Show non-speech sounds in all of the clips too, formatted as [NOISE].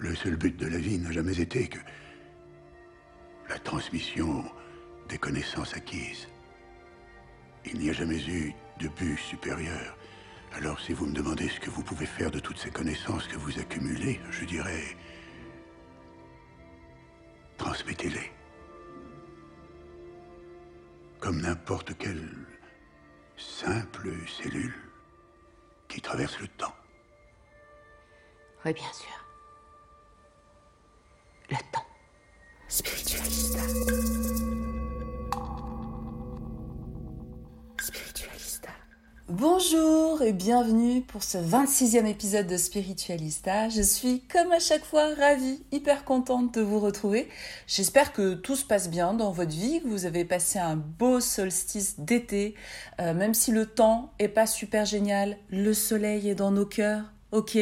Le seul but de la vie n'a jamais été que la transmission des connaissances acquises. Il n'y a jamais eu de but supérieur. Alors si vous me demandez ce que vous pouvez faire de toutes ces connaissances que vous accumulez, je dirais... Transmettez-les. Comme n'importe quelle simple cellule qui traverse le temps. Oui, bien sûr. Le temps. Spiritualista. Spiritualista. Bonjour et bienvenue pour ce 26e épisode de Spiritualista. Je suis comme à chaque fois ravie, hyper contente de vous retrouver. J'espère que tout se passe bien dans votre vie, que vous avez passé un beau solstice d'été, Euh, même si le temps est pas super génial, le soleil est dans nos cœurs, ok?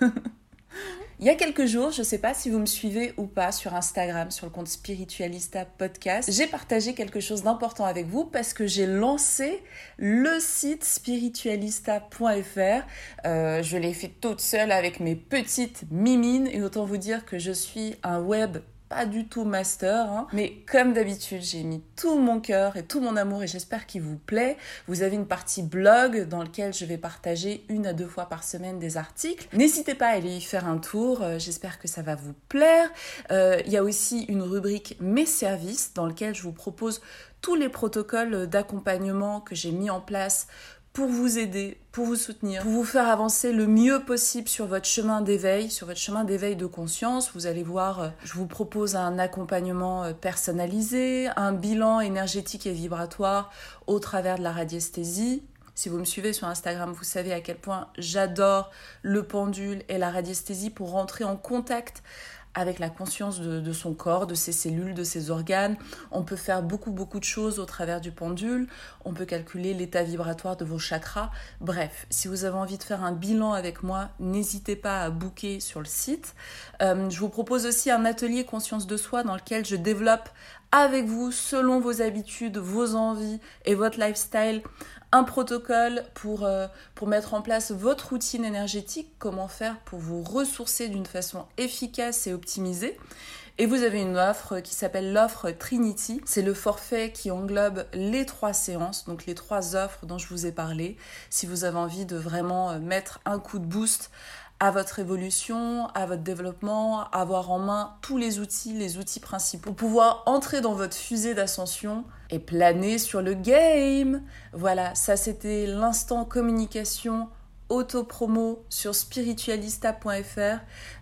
[LAUGHS] Il y a quelques jours, je ne sais pas si vous me suivez ou pas sur Instagram, sur le compte Spiritualista Podcast, j'ai partagé quelque chose d'important avec vous parce que j'ai lancé le site spiritualista.fr. Euh, je l'ai fait toute seule avec mes petites mimines et autant vous dire que je suis un web pas du tout master, hein. mais comme d'habitude, j'ai mis tout mon cœur et tout mon amour et j'espère qu'il vous plaît. Vous avez une partie blog dans laquelle je vais partager une à deux fois par semaine des articles. N'hésitez pas à aller y faire un tour, euh, j'espère que ça va vous plaire. Euh, Il y a aussi une rubrique Mes services dans lequel je vous propose tous les protocoles d'accompagnement que j'ai mis en place pour vous aider, pour vous soutenir, pour vous faire avancer le mieux possible sur votre chemin d'éveil, sur votre chemin d'éveil de conscience. Vous allez voir, euh, je vous propose un accompagnement euh, personnalisé, un bilan énergétique et vibratoire au travers de la radiesthésie. Si vous me suivez sur Instagram, vous savez à quel point j'adore le pendule et la radiesthésie pour rentrer en contact avec la conscience de, son corps, de ses cellules, de ses organes. On peut faire beaucoup, beaucoup de choses au travers du pendule. On peut calculer l'état vibratoire de vos chakras. Bref, si vous avez envie de faire un bilan avec moi, n'hésitez pas à booker sur le site. Euh, je vous propose aussi un atelier conscience de soi dans lequel je développe avec vous, selon vos habitudes, vos envies et votre lifestyle, un protocole pour, euh, pour mettre en place votre routine énergétique, comment faire pour vous ressourcer d'une façon efficace et optimisée. Et vous avez une offre qui s'appelle l'offre Trinity. C'est le forfait qui englobe les trois séances, donc les trois offres dont je vous ai parlé. Si vous avez envie de vraiment mettre un coup de boost à votre évolution, à votre développement, avoir en main tous les outils, les outils principaux, pour pouvoir entrer dans votre fusée d'ascension et planer sur le game. Voilà, ça c'était l'instant communication auto-promo sur spiritualista.fr.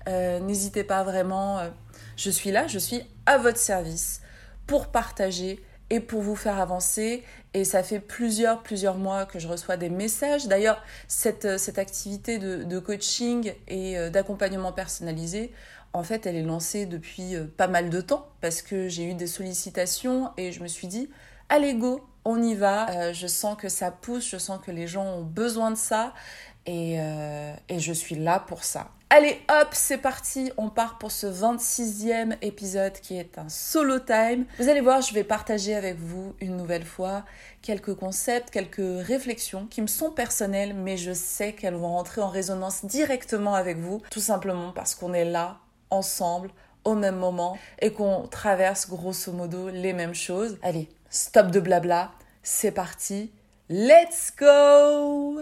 Euh, N'hésitez pas vraiment, euh, je suis là, je suis à votre service pour partager et pour vous faire avancer. Et ça fait plusieurs, plusieurs mois que je reçois des messages. D'ailleurs, cette, cette activité de, coaching et euh, d'accompagnement personnalisé, en fait, elle est lancée depuis euh, pas mal de temps parce que j'ai eu des sollicitations et je me suis dit, allez go, on y va. Euh, je sens que ça pousse, je sens que les gens ont besoin de ça. et, euh, et je suis là pour ça. Allez hop, c'est parti, on part pour ce 26e épisode qui est un solo time. Vous allez voir, je vais partager avec vous une nouvelle fois quelques concepts, quelques réflexions qui me sont personnelles, mais je sais qu'elles vont rentrer en résonance directement avec vous, tout simplement parce qu'on est là, ensemble, au même moment, et qu'on traverse grosso modo les mêmes choses. Allez, stop de blabla, c'est parti, let's go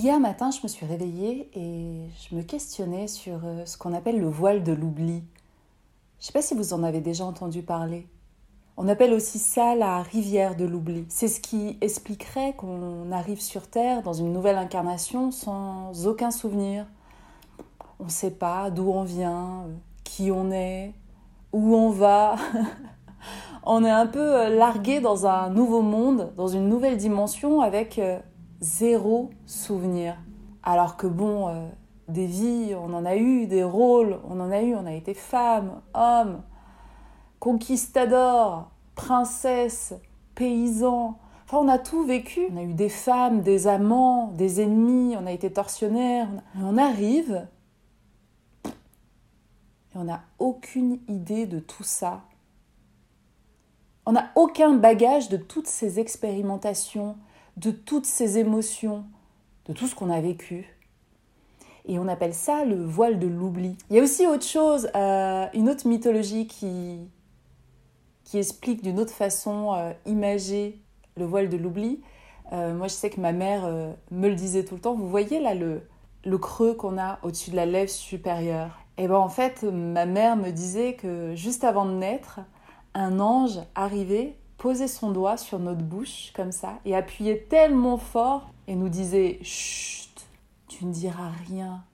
Hier matin, je me suis réveillée et je me questionnais sur euh, ce qu'on appelle le voile de l'oubli. Je ne sais pas si vous en avez déjà entendu parler. On appelle aussi ça la rivière de l'oubli. C'est ce qui expliquerait qu'on arrive sur Terre dans une nouvelle incarnation sans aucun souvenir. On ne sait pas d'où on vient, qui on est, où on va. [LAUGHS] on est un peu euh, largué dans un nouveau monde, dans une nouvelle dimension avec euh, zéro souvenir. Alors que bon, euh, des vies, on en a eu, des rôles, on en a eu, on a été femme, homme, conquistador, princesse, paysan. Enfin, on a tout vécu. On a eu des femmes, des amants, des ennemis, on a été tortionnaires. On arrive et on n'a aucune idée de tout ça. On n'a aucun bagage de toutes ces expérimentations, de toutes ces émotions, de tout ce qu'on a vécu. Et on appelle ça le voile de l'oubli. Il y a aussi autre chose, euh, une autre mythologie qui, qui explique d'une autre façon euh, imagée le voile de l'oubli. Euh, moi, je sais que ma mère me le disait tout le temps. Vous voyez là le, le creux qu'on a au-dessus de la lèvre supérieure. Et eh bien en fait, ma mère me disait que juste avant de naître, un ange arrivait posait son doigt sur notre bouche comme ça et appuyait tellement fort et nous disait Chut, tu ne diras rien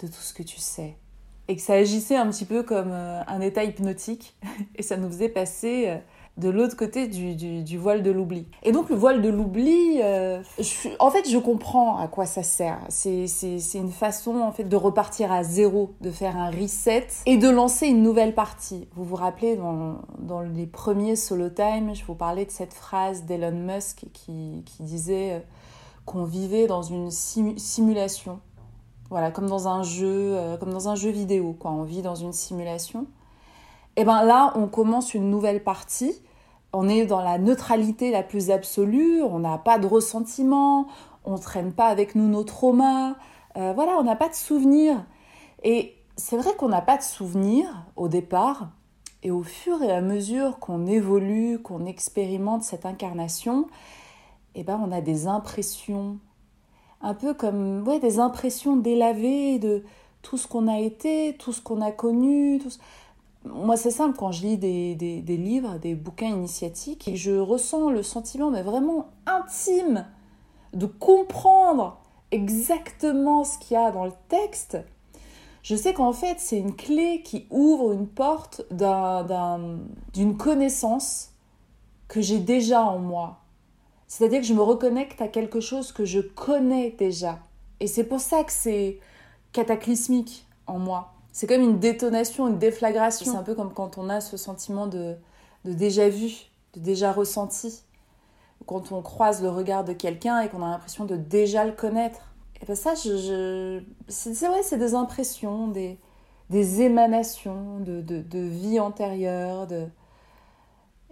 de tout ce que tu sais. Et que ça agissait un petit peu comme euh, un état hypnotique [LAUGHS] et ça nous faisait passer euh, de l'autre côté du, voile de l'oubli. Et donc le voile de l'oubli, euh, en fait je comprends à quoi ça sert. C'est une façon en fait de repartir à zéro, de faire un reset et de lancer une nouvelle partie. Vous vous rappelez dans, dans les premiers solo time, je vous parlais de cette phrase d'Elon Musk qui, qui disait euh, qu'on vivait dans une simulation. Voilà, comme dans un jeu, euh, comme dans un jeu vidéo, quoi. On vit dans une simulation. Et eh bien là, on commence une nouvelle partie. On est dans la neutralité la plus absolue, on n'a pas de ressentiment, on ne traîne pas avec nous nos traumas, euh, voilà, on n'a pas de souvenirs. Et c'est vrai qu'on n'a pas de souvenirs au départ, et au fur et à mesure qu'on évolue, qu'on expérimente cette incarnation, eh ben on a des impressions, un peu comme ouais, des impressions délavées de tout ce qu'on a été, tout ce qu'on a connu, moi, c'est simple, quand je lis des, des, livres, des bouquins initiatiques, je ressens le sentiment, mais vraiment intime, de comprendre exactement ce qu'il y a dans le texte. Je sais qu'en fait, c'est une clé qui ouvre une porte d'une connaissance que j'ai déjà en moi. C'est-à-dire que je me reconnecte à quelque chose que je connais déjà. Et c'est pour ça que c'est cataclysmique en moi. C'est comme une détonation, une déflagration. C'est un peu comme quand on a ce sentiment de, déjà vu, de déjà ressenti. Quand on croise le regard de quelqu'un et qu'on a l'impression de déjà le connaître. Et bien ça, je, c'est vrai, c'est des impressions, des, des émanations de, de, vie antérieure. De...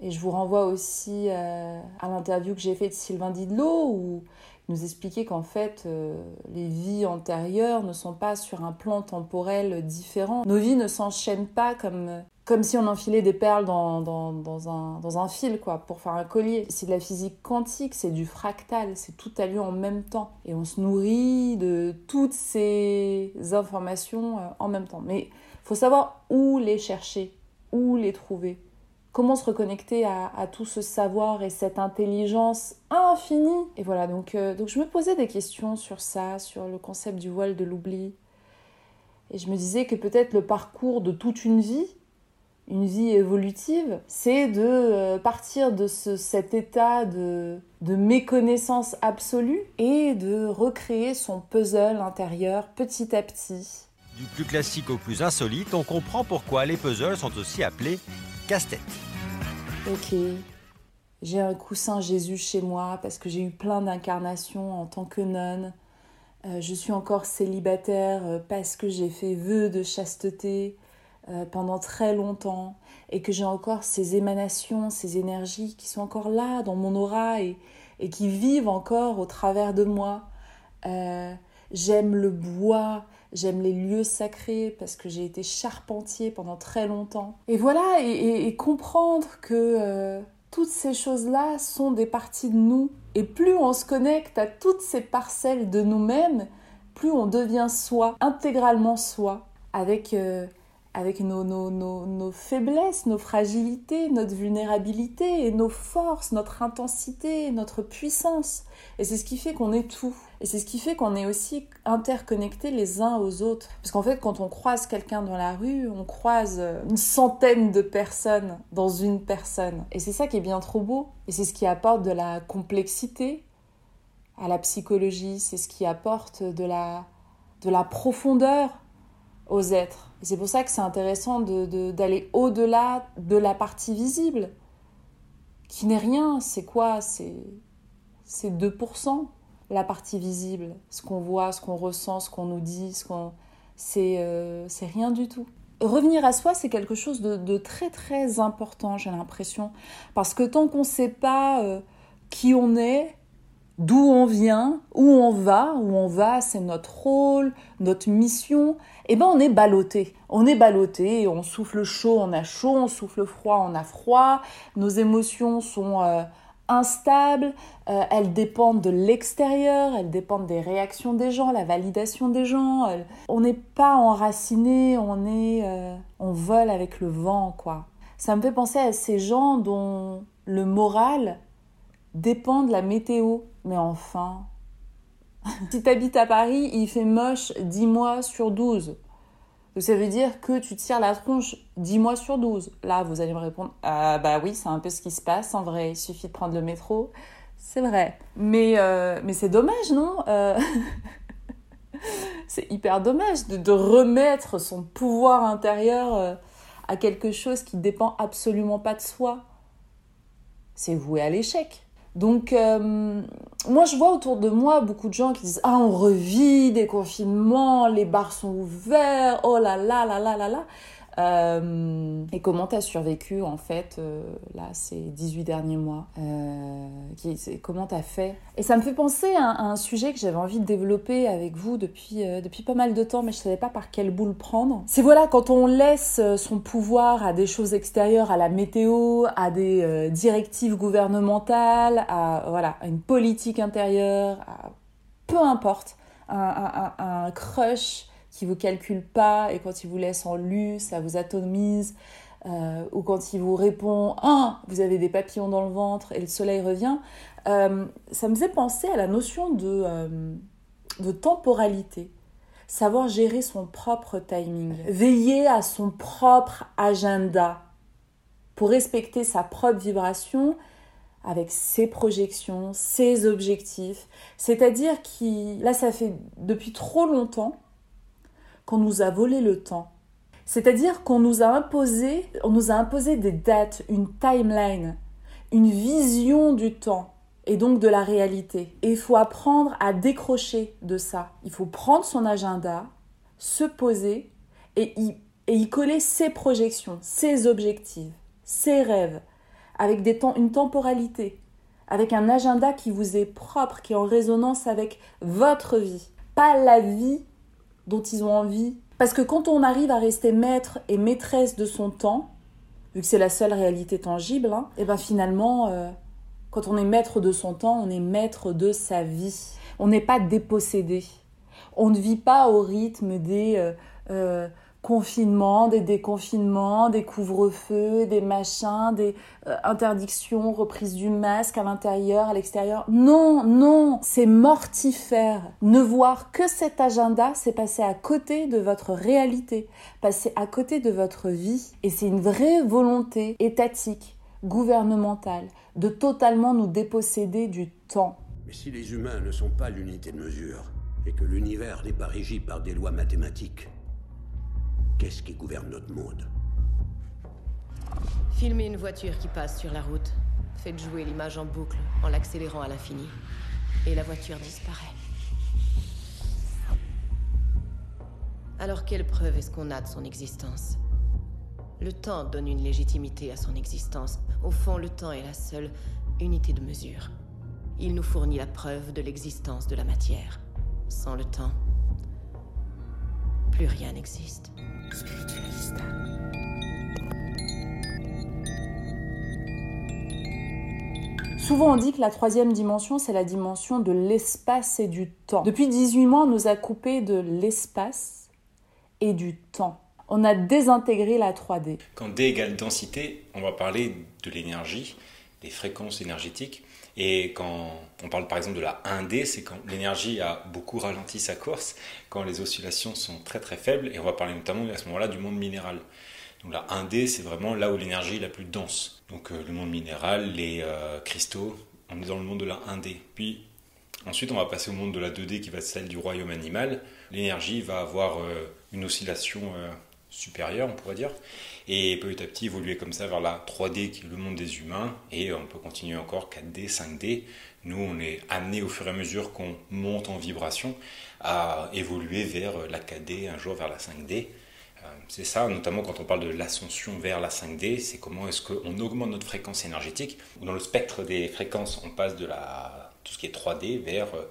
Et je vous renvoie aussi euh, à l'interview que j'ai faite de Sylvain Didlot, où nous expliquer qu'en fait, euh, les vies antérieures ne sont pas sur un plan temporel différent. Nos vies ne s'enchaînent pas comme, comme si on enfilait des perles dans, dans, dans, un, dans un fil, quoi, pour faire un collier. C'est de la physique quantique, c'est du fractal, c'est tout a lieu en même temps. Et on se nourrit de toutes ces informations euh, en même temps. Mais il faut savoir où les chercher, où les trouver comment se reconnecter à, tout ce savoir et cette intelligence infinie. Et voilà, donc, euh, donc je me posais des questions sur ça, sur le concept du voile de l'oubli. Et je me disais que peut-être le parcours de toute une vie, une vie évolutive, c'est de euh, partir de cet état de, de méconnaissance absolue et de recréer son puzzle intérieur petit à petit. Du plus classique au plus insolite, on comprend pourquoi les puzzles sont aussi appelés casse-tête. Ok, j'ai un coussin Jésus chez moi parce que j'ai eu plein d'incarnations en tant que nonne. Euh, je suis encore célibataire euh, parce que j'ai fait vœu de chasteté euh, pendant très longtemps et que j'ai encore ces émanations, ces énergies qui sont encore là dans mon aura et, et qui vivent encore au travers de moi. j'aime le bois, j'aime les lieux sacrés parce que j'ai été charpentier pendant très longtemps. Et voilà, et, comprendre que toutes ces choses-là sont des parties de nous. Et plus on se connecte à toutes ces parcelles de nous-mêmes, plus on devient soi, intégralement soi, avec euh, avec nos, nos, nos, nos, faiblesses, nos fragilités, notre vulnérabilité, et nos forces, notre intensité, notre puissance. Et c'est ce qui fait qu'on est tout. Et c'est ce qui fait qu'on est aussi interconnectés les uns aux autres. Parce qu'en fait, quand on croise quelqu'un dans la rue, on croise une centaine de personnes dans une personne. Et c'est ça qui est bien trop beau. Et c'est ce qui apporte de la complexité à la psychologie. C'est ce qui apporte de la, de la profondeur aux êtres. Et c'est pour ça que c'est intéressant d'aller au-delà de la partie visible, qui n'est rien. C'est quoi? C'est 2%, la partie visible. Ce qu'on voit, ce qu'on ressent, ce qu'on nous dit, ce qu'on... Euh, c'est rien du tout. Revenir à soi, c'est quelque chose de, très très important, j'ai l'impression. Parce que tant qu'on ne sait pas euh, qui on est, d'où on vient, où on va, où on va, c'est notre rôle, notre mission, eh ben on est ballotté. On est ballotté, on souffle chaud, on a chaud, on souffle froid, on a froid, nos émotions sont euh, instables, euh, elles dépendent de l'extérieur, elles dépendent des réactions des gens, la validation des gens. on n'est pas enraciné, on est euh, on vole avec le vent quoi. Ça me fait penser à ces gens dont le moral dépend de la météo. Mais enfin, si t'habites à Paris, il fait moche 10 mois sur 12. Donc ça veut dire que tu tires la tronche 10 mois sur 12. Là, vous allez me répondre Ah bah oui, c'est un peu ce qui se passe en vrai, il suffit de prendre le métro. C'est vrai. Mais, euh, mais c'est dommage, non euh, [LAUGHS] C'est hyper dommage de, de, remettre son pouvoir intérieur euh, à quelque chose qui dépend absolument pas de soi. C'est voué à l'échec. Donc, euh, moi, je vois autour de moi beaucoup de gens qui disent Ah, on revit des confinements, les bars sont ouverts, oh là là là là là là. Euh, et comment tu as survécu en fait euh, là ces 18 derniers mois euh, Comment tu as fait? Et ça me fait penser à, un sujet que j'avais envie de développer avec vous depuis, depuis pas mal de temps, mais je savais pas par quel bout le prendre. C'est voilà, quand on laisse son pouvoir à des choses extérieures, à la météo, à des directives gouvernementales, à, voilà, une politique intérieure, peu importe, un crush qui vous calcule pas et quand il vous laisse en lu, ça vous atomise. Euh, ou quand il vous répond Ah, vous avez des papillons dans le ventre et le soleil revient, euh, ça me fait penser à la notion de, euh, de temporalité. Savoir gérer son propre timing, veiller à son propre agenda pour respecter sa propre vibration avec ses projections, ses objectifs. C'est-à-dire que là, ça fait depuis trop longtemps qu'on nous a volé le temps. C'est-à-dire qu'on nous a imposé, on nous a imposé des dates, une timeline, une vision du temps et donc de la réalité. Et il faut apprendre à décrocher de ça. Il faut prendre son agenda, se poser et y, et y coller ses projections, ses objectifs, ses rêves, avec des temps, une temporalité, avec un agenda qui vous est propre, qui est en résonance avec votre vie. Pas la vie dont ils ont envie. Parce que quand on arrive à rester maître et maîtresse de son temps, vu que c'est la seule réalité tangible, et hein, eh ben finalement, euh, quand on est maître de son temps, on est maître de sa vie. On n'est pas dépossédé. On ne vit pas au rythme des euh, euh, confinements, des déconfinements, des couvre-feux, des machins, des euh, interdictions, reprise du masque à l'intérieur, à l'extérieur. Non, non, c'est mortifère. Ne voir que cet agenda, c'est passer à côté de votre réalité, passer à côté de votre vie. Et c'est une vraie volonté étatique, gouvernementale, de totalement nous déposséder du temps. Mais si les humains ne sont pas l'unité de mesure, et que l'univers n'est pas régi par des lois mathématiques, Qu'est-ce qui gouverne notre monde Filmez une voiture qui passe sur la route. Faites jouer l'image en boucle en l'accélérant à l'infini. Et la voiture disparaît. Alors quelle preuve est-ce qu'on a de son existence? Le temps donne une légitimité à son existence. Au fond, le temps est la seule unité de mesure. Il nous fournit la preuve de l'existence de la matière. Sans le temps, plus rien n'existe. Souvent on dit que la troisième dimension, c'est la dimension de l'espace et du temps. Depuis 18 mois, on nous a coupé de l'espace et du temps. On a désintégré la 3D. Quand D égale densité, on va parler de l'énergie, des fréquences énergétiques. Et quand on parle par exemple de la 1D, c'est quand l'énergie a beaucoup ralenti sa course, quand les oscillations sont très très faibles, et on va parler notamment à ce moment-là du monde minéral. Donc la 1D, c'est vraiment là où l'énergie est la plus dense. Donc euh, le monde minéral, les euh, cristaux, on est dans le monde de la 1D. Puis ensuite, on va passer au monde de la 2D qui va être celle du royaume animal. L'énergie va avoir euh, une oscillation supérieure, on pourrait dire, et petit à petit évoluer comme ça vers la 3D qui est le monde des humains, et on peut continuer encore 4D, 5D. Nous, on est amené au fur et à mesure qu'on monte en vibration à évoluer vers la 4D, un jour vers la 5D. Euh, c'est ça, notamment quand on parle de l'ascension vers la 5D, c'est comment est-ce qu'on augmente notre fréquence énergétique. Dans le spectre des fréquences, on passe de la, tout ce qui est 3D vers euh,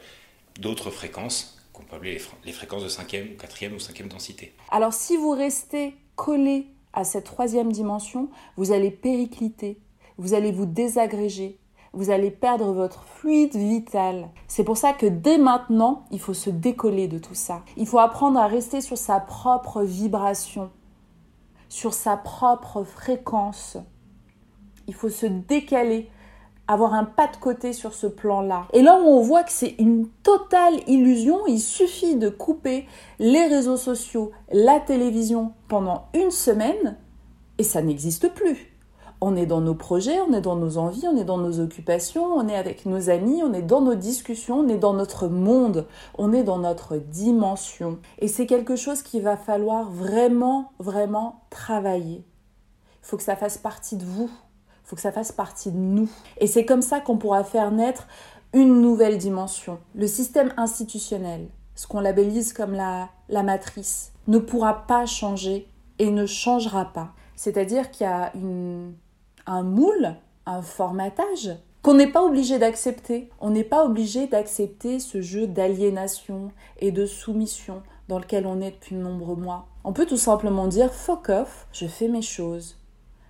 d'autres fréquences peut appeler les fréquences de 5e, 4e ou 5e densité. Alors si vous restez collé à cette troisième dimension, vous allez péricliter, vous allez vous désagréger, vous allez perdre votre fluide vital. C'est pour ça que dès maintenant, il faut se décoller de tout ça. Il faut apprendre à rester sur sa propre vibration, sur sa propre fréquence. Il faut se décaler, avoir un pas de côté sur ce plan-là. Et là où on voit que c'est une totale illusion, il suffit de couper les réseaux sociaux, la télévision pendant une semaine et ça n'existe plus on est dans nos projets, on est dans nos envies, on est dans nos occupations, on est avec nos amis, on est dans nos discussions, on est dans notre monde, on est dans notre dimension. Et c'est quelque chose qu'il va falloir vraiment, vraiment travailler. Il faut que ça fasse partie de vous, faut que ça fasse partie de nous. Et c'est comme ça qu'on pourra faire naître une nouvelle dimension. Le système institutionnel, ce qu'on labellise comme la, la matrice, ne pourra pas changer et ne changera pas. C'est-à-dire qu'il y a une un moule, un formatage qu'on n'est pas obligé d'accepter. On n'est pas obligé d'accepter ce jeu d'aliénation et de soumission dans lequel on est depuis de nombreux mois. On peut tout simplement dire fuck off, je fais mes choses,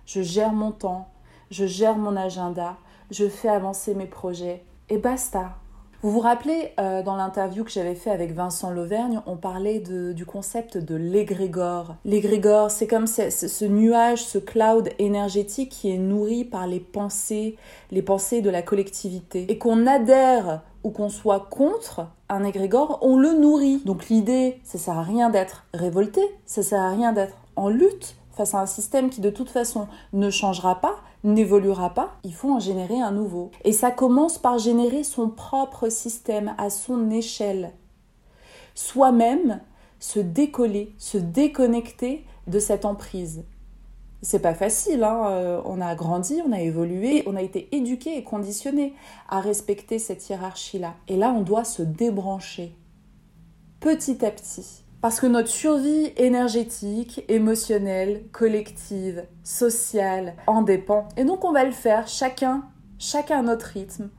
je gère mon temps, je gère mon agenda, je fais avancer mes projets et basta. Vous vous rappelez, euh, dans l'interview que j'avais fait avec Vincent Lauvergne, on parlait du concept de l'égrégore. L'égrégore, c'est comme ce, nuage, ce cloud énergétique qui est nourri par les pensées, les pensées de la collectivité. Et qu'on adhère ou qu'on soit contre un égrégore, on le nourrit. Donc l'idée, ça sert à rien d'être révolté, ça sert à rien d'être en lutte face à un système qui de toute façon ne changera pas, n'évoluera pas, il faut en générer un nouveau. Et ça commence par générer son propre système à son échelle. Soi-même se décoller, se déconnecter de cette emprise. C'est pas facile, hein euh, on a grandi, on a évolué, on a été éduqué et conditionné à respecter cette hiérarchie-là. Et là, on doit se débrancher petit à petit. Parce que notre survie énergétique, émotionnelle, collective, sociale en dépend. Et donc on va le faire chacun, chacun à notre rythme,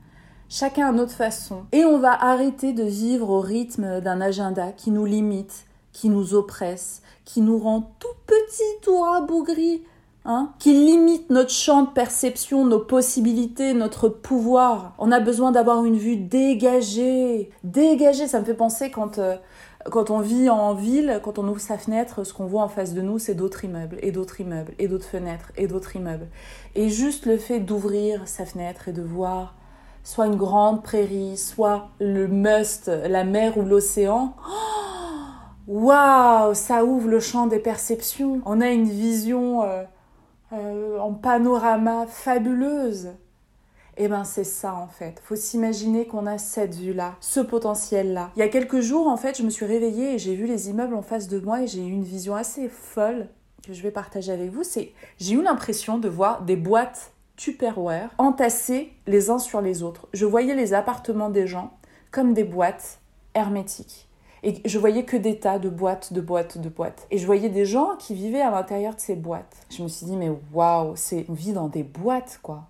chacun à notre façon. Et on va arrêter de vivre au rythme d'un agenda qui nous limite, qui nous oppresse, qui nous rend tout petits, tout rabougris, Hein, qui limite notre champ de perception, nos possibilités, notre pouvoir. On a besoin d'avoir une vue dégagée. Dégagée, ça me fait penser quand euh, quand on vit en ville, quand on ouvre sa fenêtre, ce qu'on voit en face de nous, c'est d'autres immeubles, et d'autres immeubles, et d'autres fenêtres, et d'autres immeubles. Et juste le fait d'ouvrir sa fenêtre et de voir soit une grande prairie, soit le must, la mer ou l'océan, waouh, ça ouvre le champ des perceptions. On a une vision euh, euh, en panorama fabuleuse. Eh ben c'est ça en fait. Faut s'imaginer qu'on a cette vue-là, ce potentiel-là. Il y a quelques jours en fait, je me suis réveillée et j'ai vu les immeubles en face de moi et j'ai eu une vision assez folle que je vais partager avec vous. C'est j'ai eu l'impression de voir des boîtes Tupperware entassés les uns sur les autres. Je voyais les appartements des gens comme des boîtes hermétiques. Et je voyais que des tas de boîtes, de boîtes, de boîtes. Et je voyais des gens qui vivaient à l'intérieur de ces boîtes. Je me suis dit, mais waouh, c'est on vit dans des boîtes, quoi.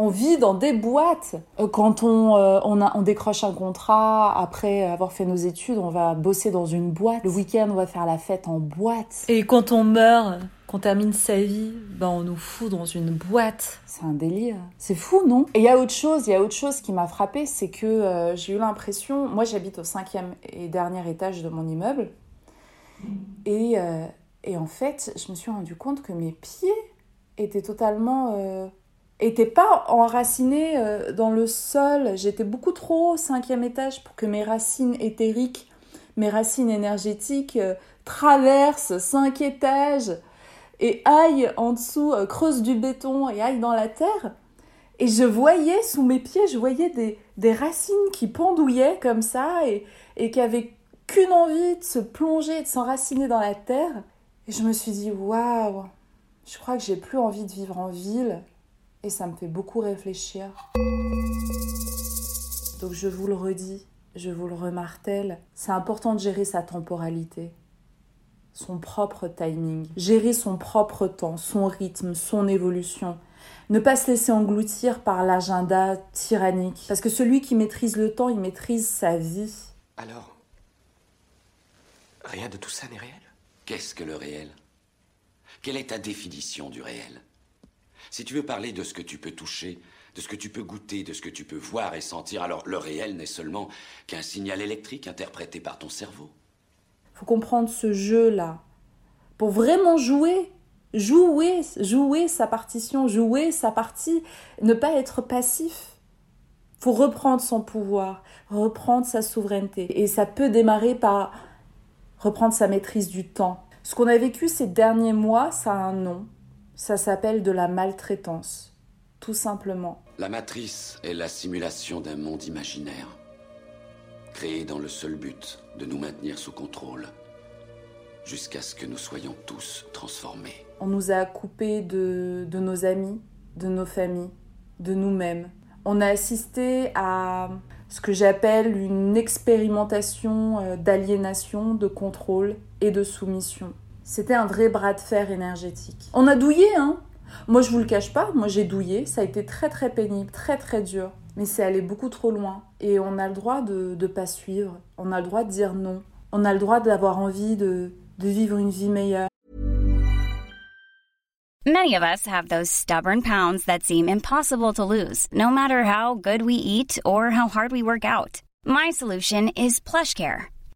On vit dans des boîtes. Quand on, euh, on, a, on décroche un contrat, après avoir fait nos études, on va bosser dans une boîte. Le week-end, on va faire la fête en boîte. Et quand on meurt, qu'on termine sa vie, ben on nous fout dans une boîte. C'est un délire. C'est fou, non? Et il y a autre chose, il y a autre chose qui m'a frappé, c'est que euh, j'ai eu l'impression, moi j'habite au cinquième et dernier étage de mon immeuble, et, euh, et, en fait, je me suis rendu compte que mes pieds étaient totalement, euh, étaient pas enracinés euh, dans le sol. J'étais beaucoup trop au cinquième étage pour que mes racines éthériques, mes racines énergétiques traversent cinq étages et aille en dessous, euh, creuse du béton et aille dans la terre. Et je voyais sous mes pieds, je voyais des, des racines qui pendouillaient comme ça et, et qui avaient qu'une envie de se plonger, de s'enraciner dans la terre. Et je me suis dit, waouh, je crois que j'ai plus envie de vivre en ville. Et ça me fait beaucoup réfléchir. Donc je vous le redis, je vous le remartèle, c'est important de gérer sa temporalité son propre timing, gérer son propre temps, son rythme, son évolution. Ne pas se laisser engloutir par l'agenda tyrannique. Parce que celui qui maîtrise le temps, il maîtrise sa vie. Alors, rien de tout ça n'est réel? Qu'est-ce que le réel? Quelle est ta définition du réel? Si tu veux parler de ce que tu peux toucher, de ce que tu peux goûter, de ce que tu peux voir et sentir, alors le réel n'est seulement qu'un signal électrique interprété par ton cerveau faut comprendre ce jeu-là. Pour vraiment jouer, jouer, jouer sa partition, jouer sa partie, ne pas être passif. Faut reprendre son pouvoir, reprendre sa souveraineté. Et ça peut démarrer par reprendre sa maîtrise du temps. Ce qu'on a vécu ces derniers mois, ça a un nom. Ça s'appelle de la maltraitance. Tout simplement. La matrice est la simulation d'un monde imaginaire créé dans le seul but de nous maintenir sous contrôle, jusqu'à ce que nous soyons tous transformés. On nous a coupés de, de nos amis, de nos familles, de nous-mêmes. On a assisté à ce que j'appelle une expérimentation euh, d'aliénation, de contrôle et de soumission. C'était un vrai bras de fer énergétique. On a douillé, hein Moi, je vous le cache pas, moi j'ai douillé, ça a été très très pénible, très très dur mais c'est aller beaucoup trop loin. Et on a le droit de ne pas suivre, on a le droit de dire non, on a le droit d'avoir envie de, de vivre une vie meilleure. Many of us have those stubborn pounds that seem impossible to lose, no matter how good we eat or how hard we work out. My solution is PlushCare.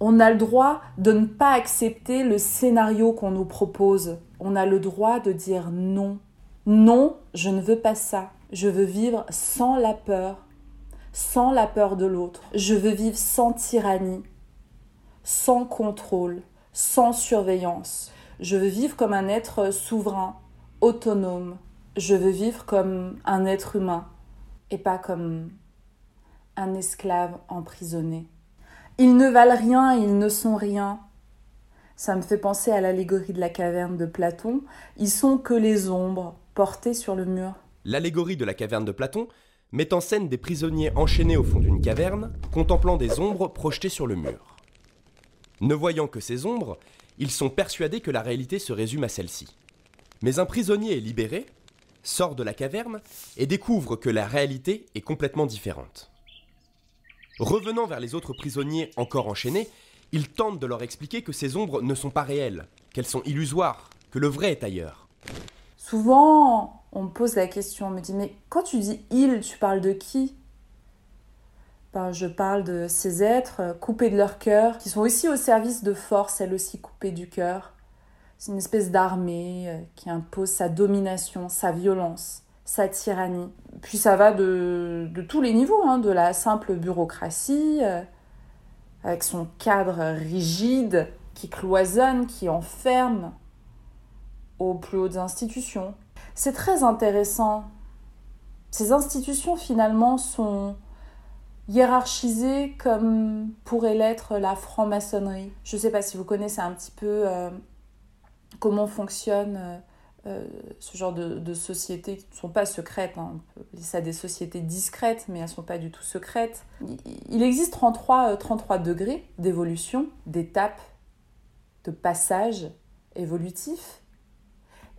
On a le droit de ne pas accepter le scénario qu'on nous propose. On a le droit de dire non. Non, je ne veux pas ça. Je veux vivre sans la peur, sans la peur de l'autre. Je veux vivre sans tyrannie, sans contrôle, sans surveillance. Je veux vivre comme un être souverain, autonome. Je veux vivre comme un être humain et pas comme un esclave emprisonné. Ils ne valent rien, ils ne sont rien. Ça me fait penser à l'allégorie de la caverne de Platon. Ils sont que les ombres portées sur le mur. L'allégorie de la caverne de Platon met en scène des prisonniers enchaînés au fond d'une caverne, contemplant des ombres projetées sur le mur. Ne voyant que ces ombres, ils sont persuadés que la réalité se résume à celle-ci. Mais un prisonnier est libéré, sort de la caverne et découvre que la réalité est complètement différente. Revenant vers les autres prisonniers encore enchaînés, il tente de leur expliquer que ces ombres ne sont pas réelles, qu'elles sont illusoires, que le vrai est ailleurs. Souvent, on me pose la question, on me dit Mais quand tu dis il, tu parles de qui? Ben, Je parle de ces êtres coupés de leur cœur, qui sont aussi au service de forces, elles aussi coupées du cœur. C'est une espèce d'armée euh, qui impose sa domination, sa violence, sa tyrannie. Puis ça va de, tous les niveaux, hein, de la simple bureaucratie, euh, avec son cadre rigide qui cloisonne, qui enferme, aux plus hautes institutions. C'est très intéressant. Ces institutions finalement sont hiérarchisées comme pourrait l'être la franc-maçonnerie. Je ne sais pas si vous connaissez un petit peu euh, comment fonctionne euh, euh, ce genre de, sociétés qui ne sont pas secrètes. Hein. On peut appeler ça des sociétés discrètes, mais elles ne sont pas du tout secrètes. Il existe 33, 33 degrés d'évolution, d'étapes, de passages évolutifs.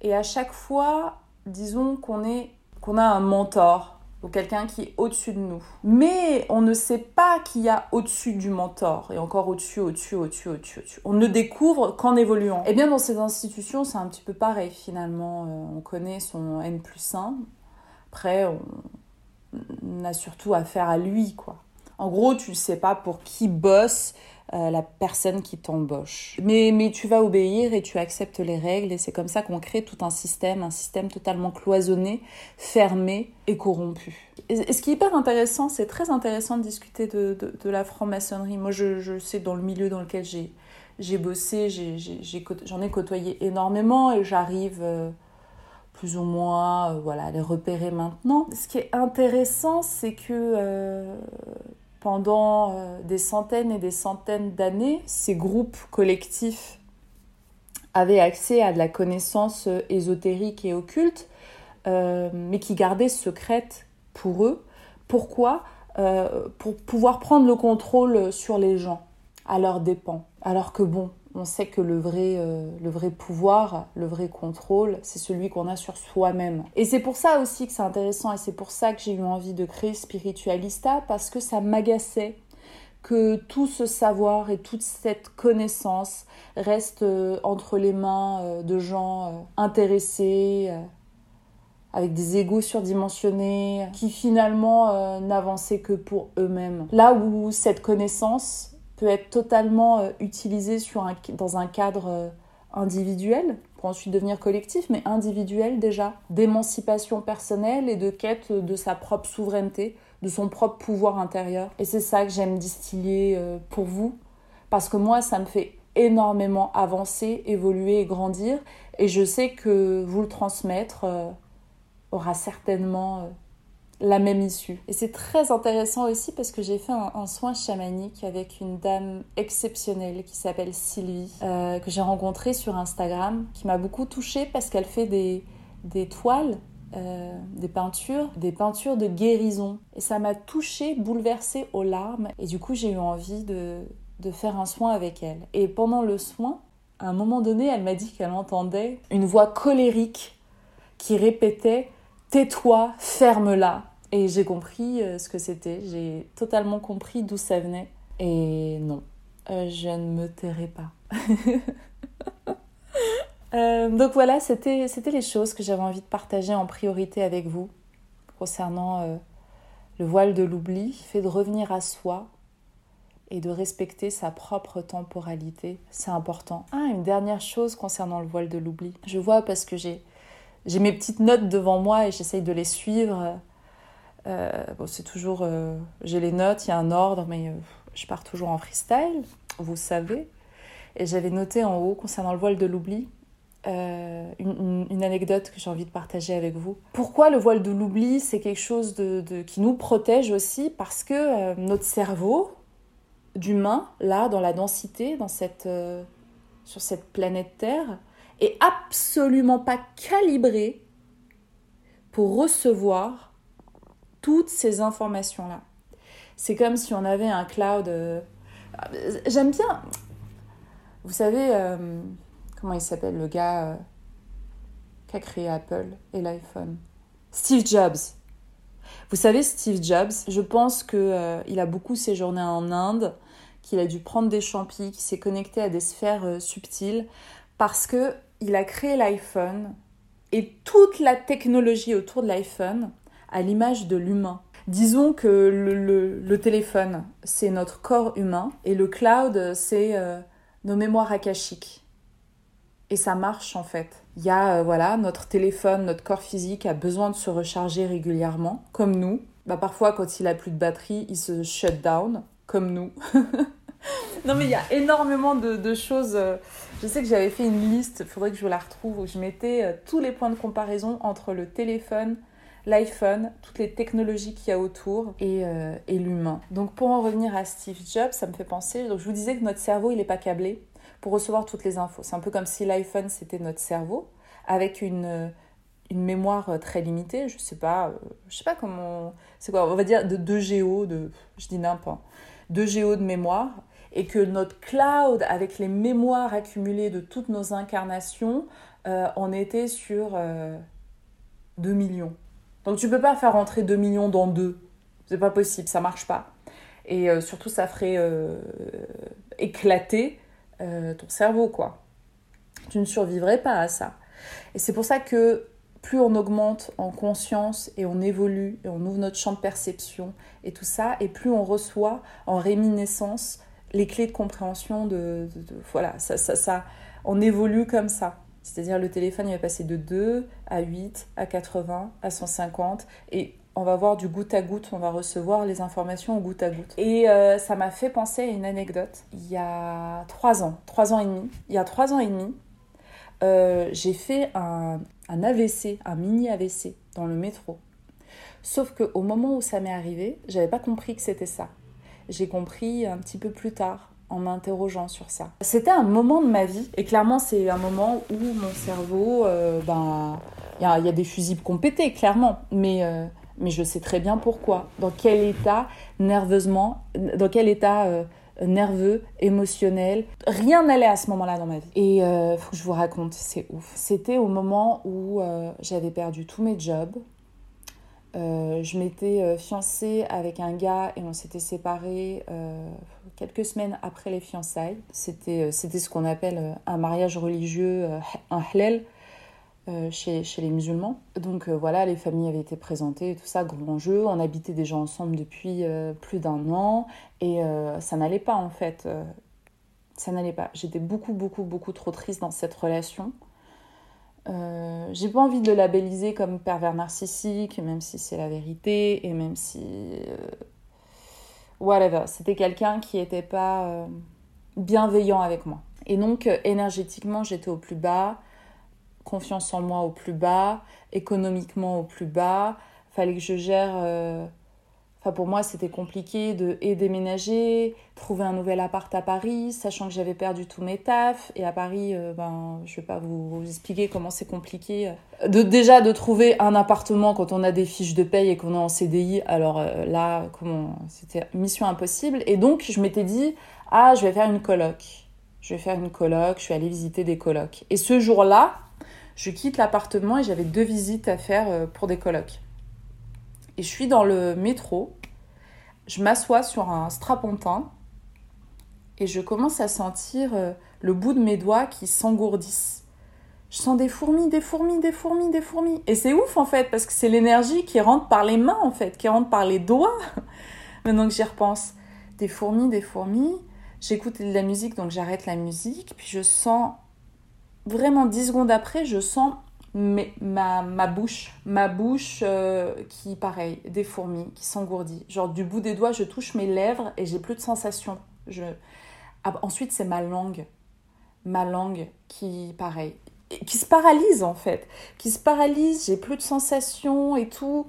Et à chaque fois, disons qu'on a un mentor ou quelqu'un qui est au-dessus de nous. Mais on ne sait pas qu'il y a au-dessus du mentor, et encore au-dessus, au-dessus, au-dessus, au-dessus. On ne découvre qu'en évoluant. Et eh bien dans ces institutions, c'est un petit peu pareil finalement. Euh, on connaît son N plus 1. Après, on a surtout affaire à lui, quoi. En gros, tu ne sais pas pour qui bosse euh, la personne qui t'embauche. Mais, mais tu vas obéir et tu acceptes les règles et c'est comme ça qu'on crée tout un système, un système totalement cloisonné, fermé et corrompu. Et, ce qui est hyper intéressant, c'est très intéressant de discuter de, de, la franc-maçonnerie. Moi, je, je, sais dans le milieu dans lequel j'ai, j'ai bossé, j'en ai, côtoyé énormément et j'arrive... Euh, plus ou moins euh, voilà, à les repérer maintenant. Ce qui est intéressant, c'est que pendant euh, des centaines et des centaines d'années, ces groupes collectifs avaient accès à de la connaissance euh, ésotérique et occulte, euh, mais qui gardaient secrète pour eux. Pourquoi? Pour pouvoir prendre le contrôle sur les gens, à leurs dépens. Alors que bon, on sait que le vrai, euh, le vrai pouvoir, le vrai contrôle, c'est celui qu'on a sur soi-même. Et c'est pour ça aussi que c'est intéressant et c'est pour ça que j'ai eu envie de créer Spiritualista parce que ça m'agaçait que tout ce savoir et toute cette connaissance reste euh, entre les mains euh, de gens intéressés, avec des égos surdimensionnés, qui finalement n'avançaient que pour eux-mêmes. Là où cette connaissance peut être totalement euh, utilisé dans un cadre euh, individuel, pour ensuite devenir collectif, mais individuel déjà, d'émancipation personnelle et de quête de sa propre souveraineté, de son propre pouvoir intérieur. Et c'est ça que j'aime distiller euh, pour vous, parce que moi, ça me fait énormément avancer, évoluer et grandir, et je sais que vous le transmettre aura certainement la même issue. Et c'est très intéressant aussi parce que j'ai fait un, soin chamanique avec une dame exceptionnelle qui s'appelle Sylvie, euh, que j'ai rencontrée sur Instagram, qui m'a beaucoup touchée parce qu'elle fait des, des toiles euh, des peintures, des peintures de guérison. Et ça m'a touchée, bouleversée aux larmes. Et du coup, j'ai eu envie de, de faire un soin avec elle. Et pendant le soin, à un moment donné, elle m'a dit qu'elle entendait une voix colérique qui répétait Tais-toi, ferme-la. Et j'ai compris euh, ce que c'était, j'ai totalement compris d'où ça venait. Et non, euh, je ne me tairai pas. [LAUGHS] Euh, donc voilà, c'était les choses que j'avais envie de partager en priorité avec vous concernant le voile de l'oubli, fait de revenir à soi et de respecter sa propre temporalité. C'est important. Ah, une dernière chose concernant le voile de l'oubli. Je vois parce que j'ai mes petites notes devant moi et j'essaye de les suivre bon, c'est toujours. Euh, j'ai les notes, il y a un ordre, mais euh, je pars toujours en freestyle, vous savez. Et j'avais noté en haut, concernant le voile de l'oubli, une, anecdote que j'ai envie de partager avec vous. Pourquoi le voile de l'oubli, c'est quelque chose de, qui nous protège aussi? Parce que notre cerveau d'humain, là, dans la densité, dans cette, sur cette planète Terre, est absolument pas calibré pour recevoir toutes ces informations-là. C'est comme si on avait un cloud. Euh, j'aime bien. Vous savez, euh, comment il s'appelle le gars euh, qui a créé Apple et l'iPhone? Steve Jobs. Vous savez, Steve Jobs, je pense qu'il il a beaucoup séjourné en Inde, qu'il a dû prendre des champis, qu'il s'est connecté à des sphères subtiles, parce que il a créé l'iPhone et toute la technologie autour de l'iPhone à l'image de l'humain. Disons que le, téléphone, c'est notre corps humain et le cloud, c'est euh, nos mémoires akashiques. Et ça marche en fait. Il y a, euh, voilà, notre téléphone, notre corps physique a besoin de se recharger régulièrement, comme nous. Bah, parfois, quand il a plus de batterie, il se shut down, comme nous. [LAUGHS] non, mais il y a énormément de, choses. Euh, je sais que j'avais fait une liste, il faudrait que je la retrouve, où je mettais tous les points de comparaison entre le téléphone, l'iPhone, toutes les technologies qu'il y a autour et, et l'humain. Donc pour en revenir à Steve Jobs, ça me fait penser, donc je vous disais que notre cerveau, il n'est pas câblé pour recevoir toutes les infos. C'est un peu comme si l'iPhone c'était notre cerveau avec une, une mémoire très limitée. Je sais pas, euh, je sais pas comment, c'est quoi, on va dire de 2 GO de, je dis n'importe, 2 GO de mémoire et que notre cloud avec les mémoires accumulées de toutes nos incarnations, euh, on était sur 2 euh, millions. Donc tu peux pas faire rentrer 2 millions dans 2. C'est pas possible, ça marche pas. Et surtout, ça ferait éclater euh, ton cerveau, quoi. Tu ne survivrais pas à ça. Et c'est pour ça que plus on augmente en conscience et on évolue et on ouvre notre champ de perception et tout ça, et plus on reçoit en réminiscence les clés de compréhension de, voilà, ça, ça, ça, on évolue comme ça. C'est-à-dire le téléphone il va passer de 2 à 8 à 80 à 150 et on va voir du goutte à goutte, on va recevoir les informations au goutte à goutte. Et euh, ça m'a fait penser à une anecdote. Il y a trois ans, trois ans et demi, il y a trois ans et demi, euh, j'ai fait un, AVC, un mini AVC dans le métro. Sauf qu'au moment où ça m'est arrivé, j'avais pas compris que c'était ça. J'ai compris un petit peu plus tard en m'interrogeant sur ça. C'était un moment de ma vie, et clairement c'est un moment où mon cerveau, euh, ben, il y, a, des fusibles compétés, clairement, mais mais je sais très bien pourquoi. Dans quel état nerveusement, dans quel état euh, nerveux, émotionnel. Rien n'allait à ce moment-là dans ma vie. Et euh, faut que je vous raconte, c'est ouf. C'était au moment où euh, j'avais perdu tous mes jobs. Je m'étais fiancée avec un gars et on s'était séparés quelques semaines après les fiançailles. C'était, ce qu'on appelle un mariage religieux, un. Euh, chez, les musulmans. Donc euh, voilà, les familles avaient été présentées, tout ça, grand jeu. On habitait déjà ensemble depuis euh, plus d'un an et ça n'allait pas en fait. ça n'allait pas. J'étais beaucoup, beaucoup, beaucoup trop triste dans cette relation. J'ai pas envie de le labelliser comme pervers narcissique, même si c'est la vérité et même si. whatever. C'était quelqu'un qui n'était pas bienveillant avec moi. Et donc énergétiquement, j'étais au plus bas confiance en moi au plus bas, économiquement au plus bas. Fallait que je gère. Euh, enfin, pour moi, c'était compliqué de et déménager, trouver un nouvel appart à Paris, sachant que j'avais perdu tous mes tafs. Et à Paris, euh, ben, je vais pas vous, expliquer comment c'est compliqué. De, déjà, de trouver un appartement quand on a des fiches de paye et qu'on est en CDI. Alors euh, là, comment C'était mission impossible. Et donc, je m'étais dit, ah, je vais faire une coloc. Je vais faire une coloc, je suis allée visiter des colocs. Et ce jour-là, je quitte l'appartement et j'avais deux visites à faire euh, pour des colocs. Et je suis dans le métro, je m'assois sur un strapontin et je commence à sentir euh, le bout de mes doigts qui s'engourdissent. Je sens des fourmis, des fourmis, des fourmis, des fourmis. Et c'est ouf en fait, parce que c'est l'énergie qui rentre par les mains en fait, qui rentre par les doigts. [LAUGHS] Maintenant que j'y repense. Des fourmis, des fourmis. J'écoute de la musique, donc j'arrête la musique. Puis je sens vraiment dix secondes après, je sens ma, ma bouche, ma bouche euh, qui, pareil, des fourmis, qui s'engourdit. Genre du bout des doigts, je touche mes lèvres et j'ai plus de sensation. Je... Ah, ensuite, c'est ma langue. Ma langue qui, pareil, qui se paralyse en fait. Qui se paralyse, j'ai plus de sensation et tout.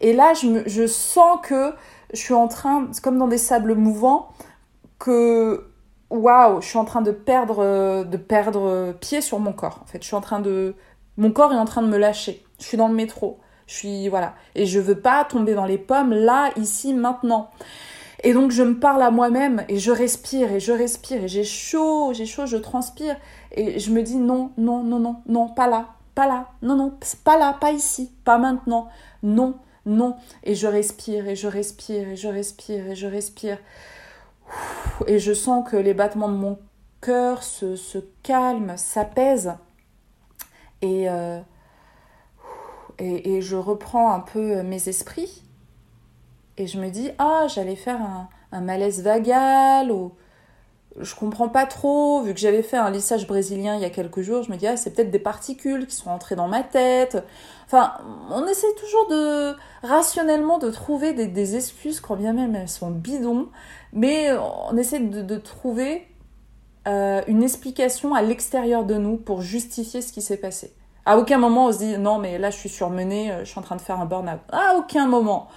Et là, je, je sens que je suis en train, comme dans des sables mouvants, que waouh, je suis en train de perdre, de perdre pied sur mon corps. En fait, je suis en train de, mon corps est en train de me lâcher. Je suis dans le métro. Je suis, voilà. Et je veux pas tomber dans les pommes là, ici, maintenant. Et donc, je me parle à moi-même et je respire et je respire et j'ai chaud, j'ai chaud, je transpire. Et je me dis non, non, non, non, non, pas là, pas là, non, non, pas là, pas ici, pas maintenant. Non, non. Et je respire, et je respire, et je respire, et je respire. Et je sens que les battements de mon cœur se calment, s'apaisent. Et, euh, et, je reprends un peu mes esprits. Et je me dis, ah, j'allais faire un, malaise vagal ou je comprends pas trop, vu que j'avais fait un lissage brésilien il y a quelques jours, je me dis, ah, c'est peut-être des particules qui sont entrées dans ma tête. Enfin, on essaie toujours de, rationnellement, de trouver des, excuses, quand bien même elles sont bidons, mais on essaie de trouver euh, une explication à l'extérieur de nous pour justifier ce qui s'est passé. À aucun moment on se dit, non, mais là je suis surmenée, je suis en train de faire un burn-out. À aucun moment.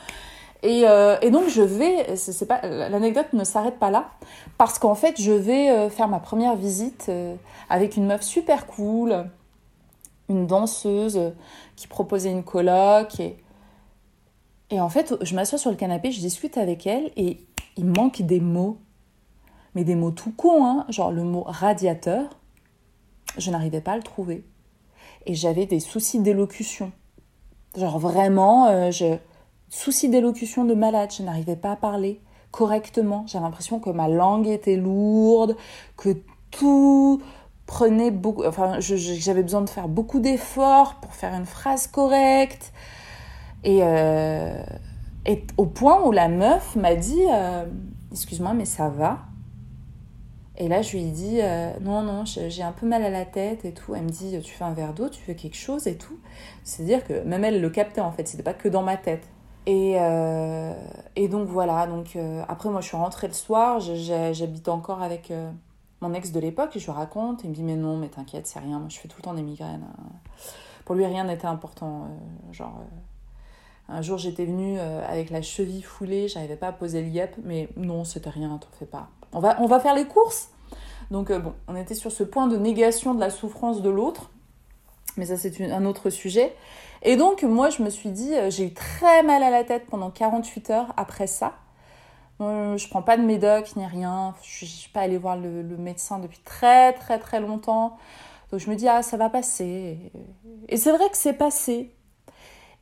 Et, euh, et, donc je vais, c'est pas l'anecdote ne s'arrête pas là, parce qu'en fait je vais euh, faire ma première visite euh, avec une meuf super cool, une danseuse qui proposait une coloc et et en fait je m'assois sur le canapé, je discute avec elle et il manque des mots, mais des mots tout cons, hein, genre le mot radiateur, je n'arrivais pas à le trouver et j'avais des soucis d'élocution, genre vraiment je Souci d'élocution de malade, je n'arrivais pas à parler correctement. J'avais l'impression que ma langue était lourde, que tout prenait beaucoup. Enfin, j'avais besoin de faire beaucoup d'efforts pour faire une phrase correcte. Et, euh, au point où la meuf m'a dit euh, Excuse-moi, mais ça va? Et là, je lui ai dit euh, Non, non, j'ai un peu mal à la tête et tout. Elle me dit Tu fais un verre d'eau, tu veux quelque chose et tout. C'est-à-dire que même elle le captait en fait, c'était pas que dans ma tête. Et, euh, et donc voilà, donc euh, après moi je suis rentrée le soir, j'habite encore avec euh, mon ex de l'époque et je lui raconte, il me dit mais non mais t'inquiète c'est rien, moi je fais tout le temps des migraines. Pour lui rien n'était important, genre un jour j'étais venue avec la cheville foulée, j'arrivais pas à poser le yep, mais non c'était rien, t'en fais pas. On va, faire les courses Donc bon, on était sur ce point de négation de la souffrance de l'autre, mais ça c'est un autre sujet. Et donc, moi, je me suis dit, euh, j'ai eu très mal à la tête pendant 48 heures après ça. Euh, je prends pas de médoc ni rien. Je suis pas allée voir le, médecin depuis très, très, très longtemps. Donc, je me dis, ah, ça va passer. Et c'est vrai que c'est passé.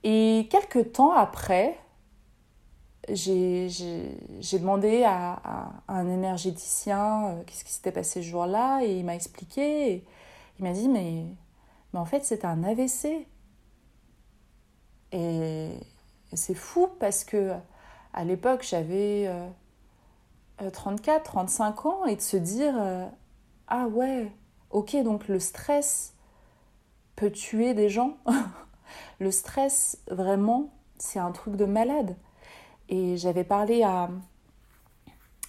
Et quelques temps après, j'ai demandé à, un énergéticien euh, qu'est-ce qui s'était passé ce jour-là et il m'a expliqué. il m'a dit mais, mais en fait c'est un AVC. Et c'est fou parce que à l'époque, j'avais 34, euh, 35 ans et de se dire euh, Ah ouais, ok, donc le stress peut tuer des gens. [LAUGHS] le stress, vraiment, c'est un truc de malade. Et j'avais parlé à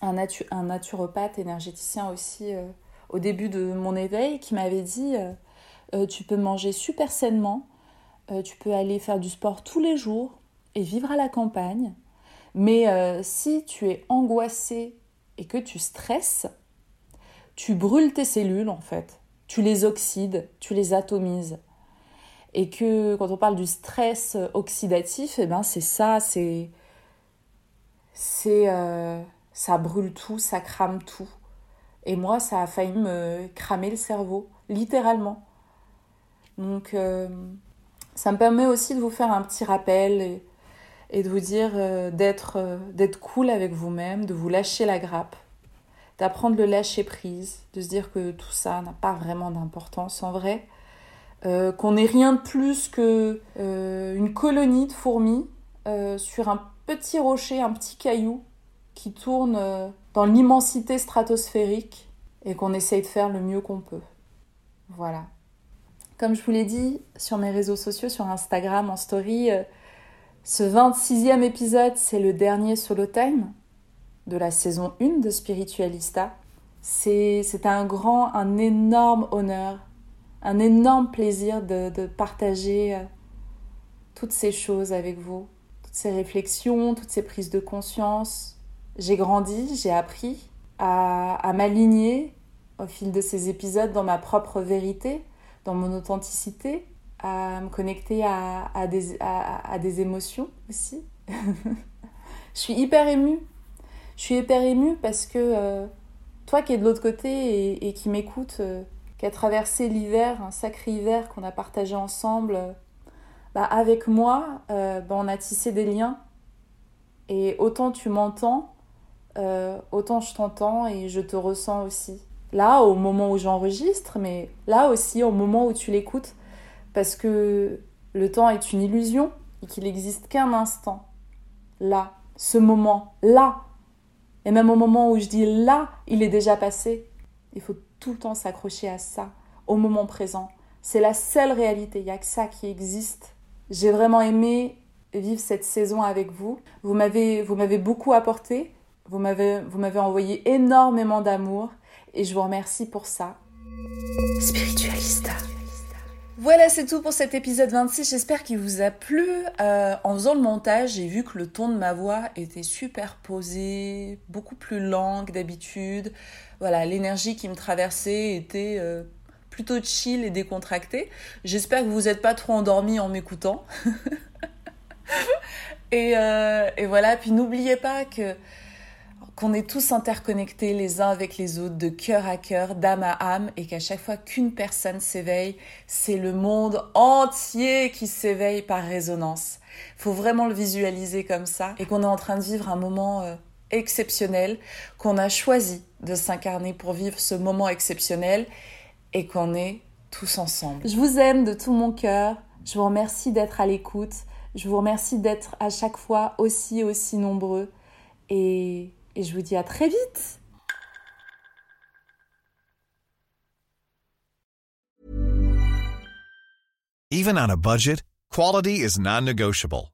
un, naturopathe énergéticien aussi euh, au début de mon éveil qui m'avait dit Tu peux manger super sainement euh, tu peux aller faire du sport tous les jours et vivre à la campagne. Mais euh, si tu es angoissé et que tu stresses, tu brûles tes cellules en fait. Tu les oxydes, tu les atomises. Et que quand on parle du stress oxydatif, eh ben c'est ça, c'est c'est euh, ça brûle tout, ça crame tout. Et moi, ça a failli me cramer le cerveau, littéralement. Donc ça me permet aussi de vous faire un petit rappel et, de vous dire euh, euh, d'être cool avec vous-même, de vous lâcher la grappe, d'apprendre le lâcher prise, de se dire que tout ça n'a pas vraiment d'importance en vrai, euh, qu'on n'est rien de plus que une colonie de fourmis sur un petit rocher, un petit caillou qui tourne dans l'immensité stratosphérique et qu'on essaye de faire le mieux qu'on peut. Voilà. Comme je vous l'ai dit sur mes réseaux sociaux, sur Instagram, en story, euh, ce 26e épisode, c'est le dernier solo time de la saison 1 de Spiritualista. C'est un grand, un énorme honneur, un énorme plaisir de, de partager euh, toutes ces choses avec vous, ces réflexions, toutes ces prises de conscience. J'ai grandi, j'ai appris à, m'aligner au fil de ces épisodes dans ma propre vérité, dans mon authenticité, à me connecter à, des, émotions aussi. [LAUGHS] je suis hyper émue. Je suis hyper émue parce que euh, toi qui es de l'autre côté et, qui m'écoute, euh, qui a traversé l'hiver, un sacré hiver qu'on a partagé ensemble, bah, avec moi, euh, bah, on a tissé des liens. Et autant tu m'entends, euh, autant je t'entends et je te ressens aussi. Là, au moment où j'enregistre, mais là aussi, au moment où tu l'écoutes, parce que le temps est une illusion et qu'il n'existe qu'un instant. Là, ce moment, là. Et même au moment où je dis là, il est déjà passé. Il faut tout le temps s'accrocher à ça, au moment présent. C'est la seule réalité, il n'y a que ça qui existe. J'ai vraiment aimé vivre cette saison avec vous. Vous m'avez, vous m'avez beaucoup apporté, vous m'avez, vous m'avez envoyé énormément d'amour et je vous remercie pour ça. Spiritualista. Voilà, c'est tout pour cet épisode 26. J'espère qu'il vous a plu. Euh, en faisant le montage, j'ai vu que le ton de ma voix était super posé, beaucoup plus lent que d'habitude. Voilà, l'énergie qui me traversait était euh, plutôt chill et décontractée. J'espère que vous n'êtes pas trop endormi en m'écoutant. [LAUGHS] et, euh, et voilà, puis n'oubliez pas que qu'on est tous interconnectés les uns avec les autres, de cœur à cœur, d'âme à âme, et qu'à chaque fois qu'une personne s'éveille, c'est le monde entier qui s'éveille par résonance. Faut vraiment le visualiser comme ça, et qu'on est en train de vivre un moment euh, exceptionnel, qu'on a choisi de s'incarner pour vivre ce moment exceptionnel, et qu'on est tous ensemble. Je vous aime de tout mon cœur, je vous remercie d'être à l'écoute, je vous remercie d'être à chaque fois aussi, aussi nombreux, et et je vous dis à très vite. Even on a budget, quality is non-negotiable.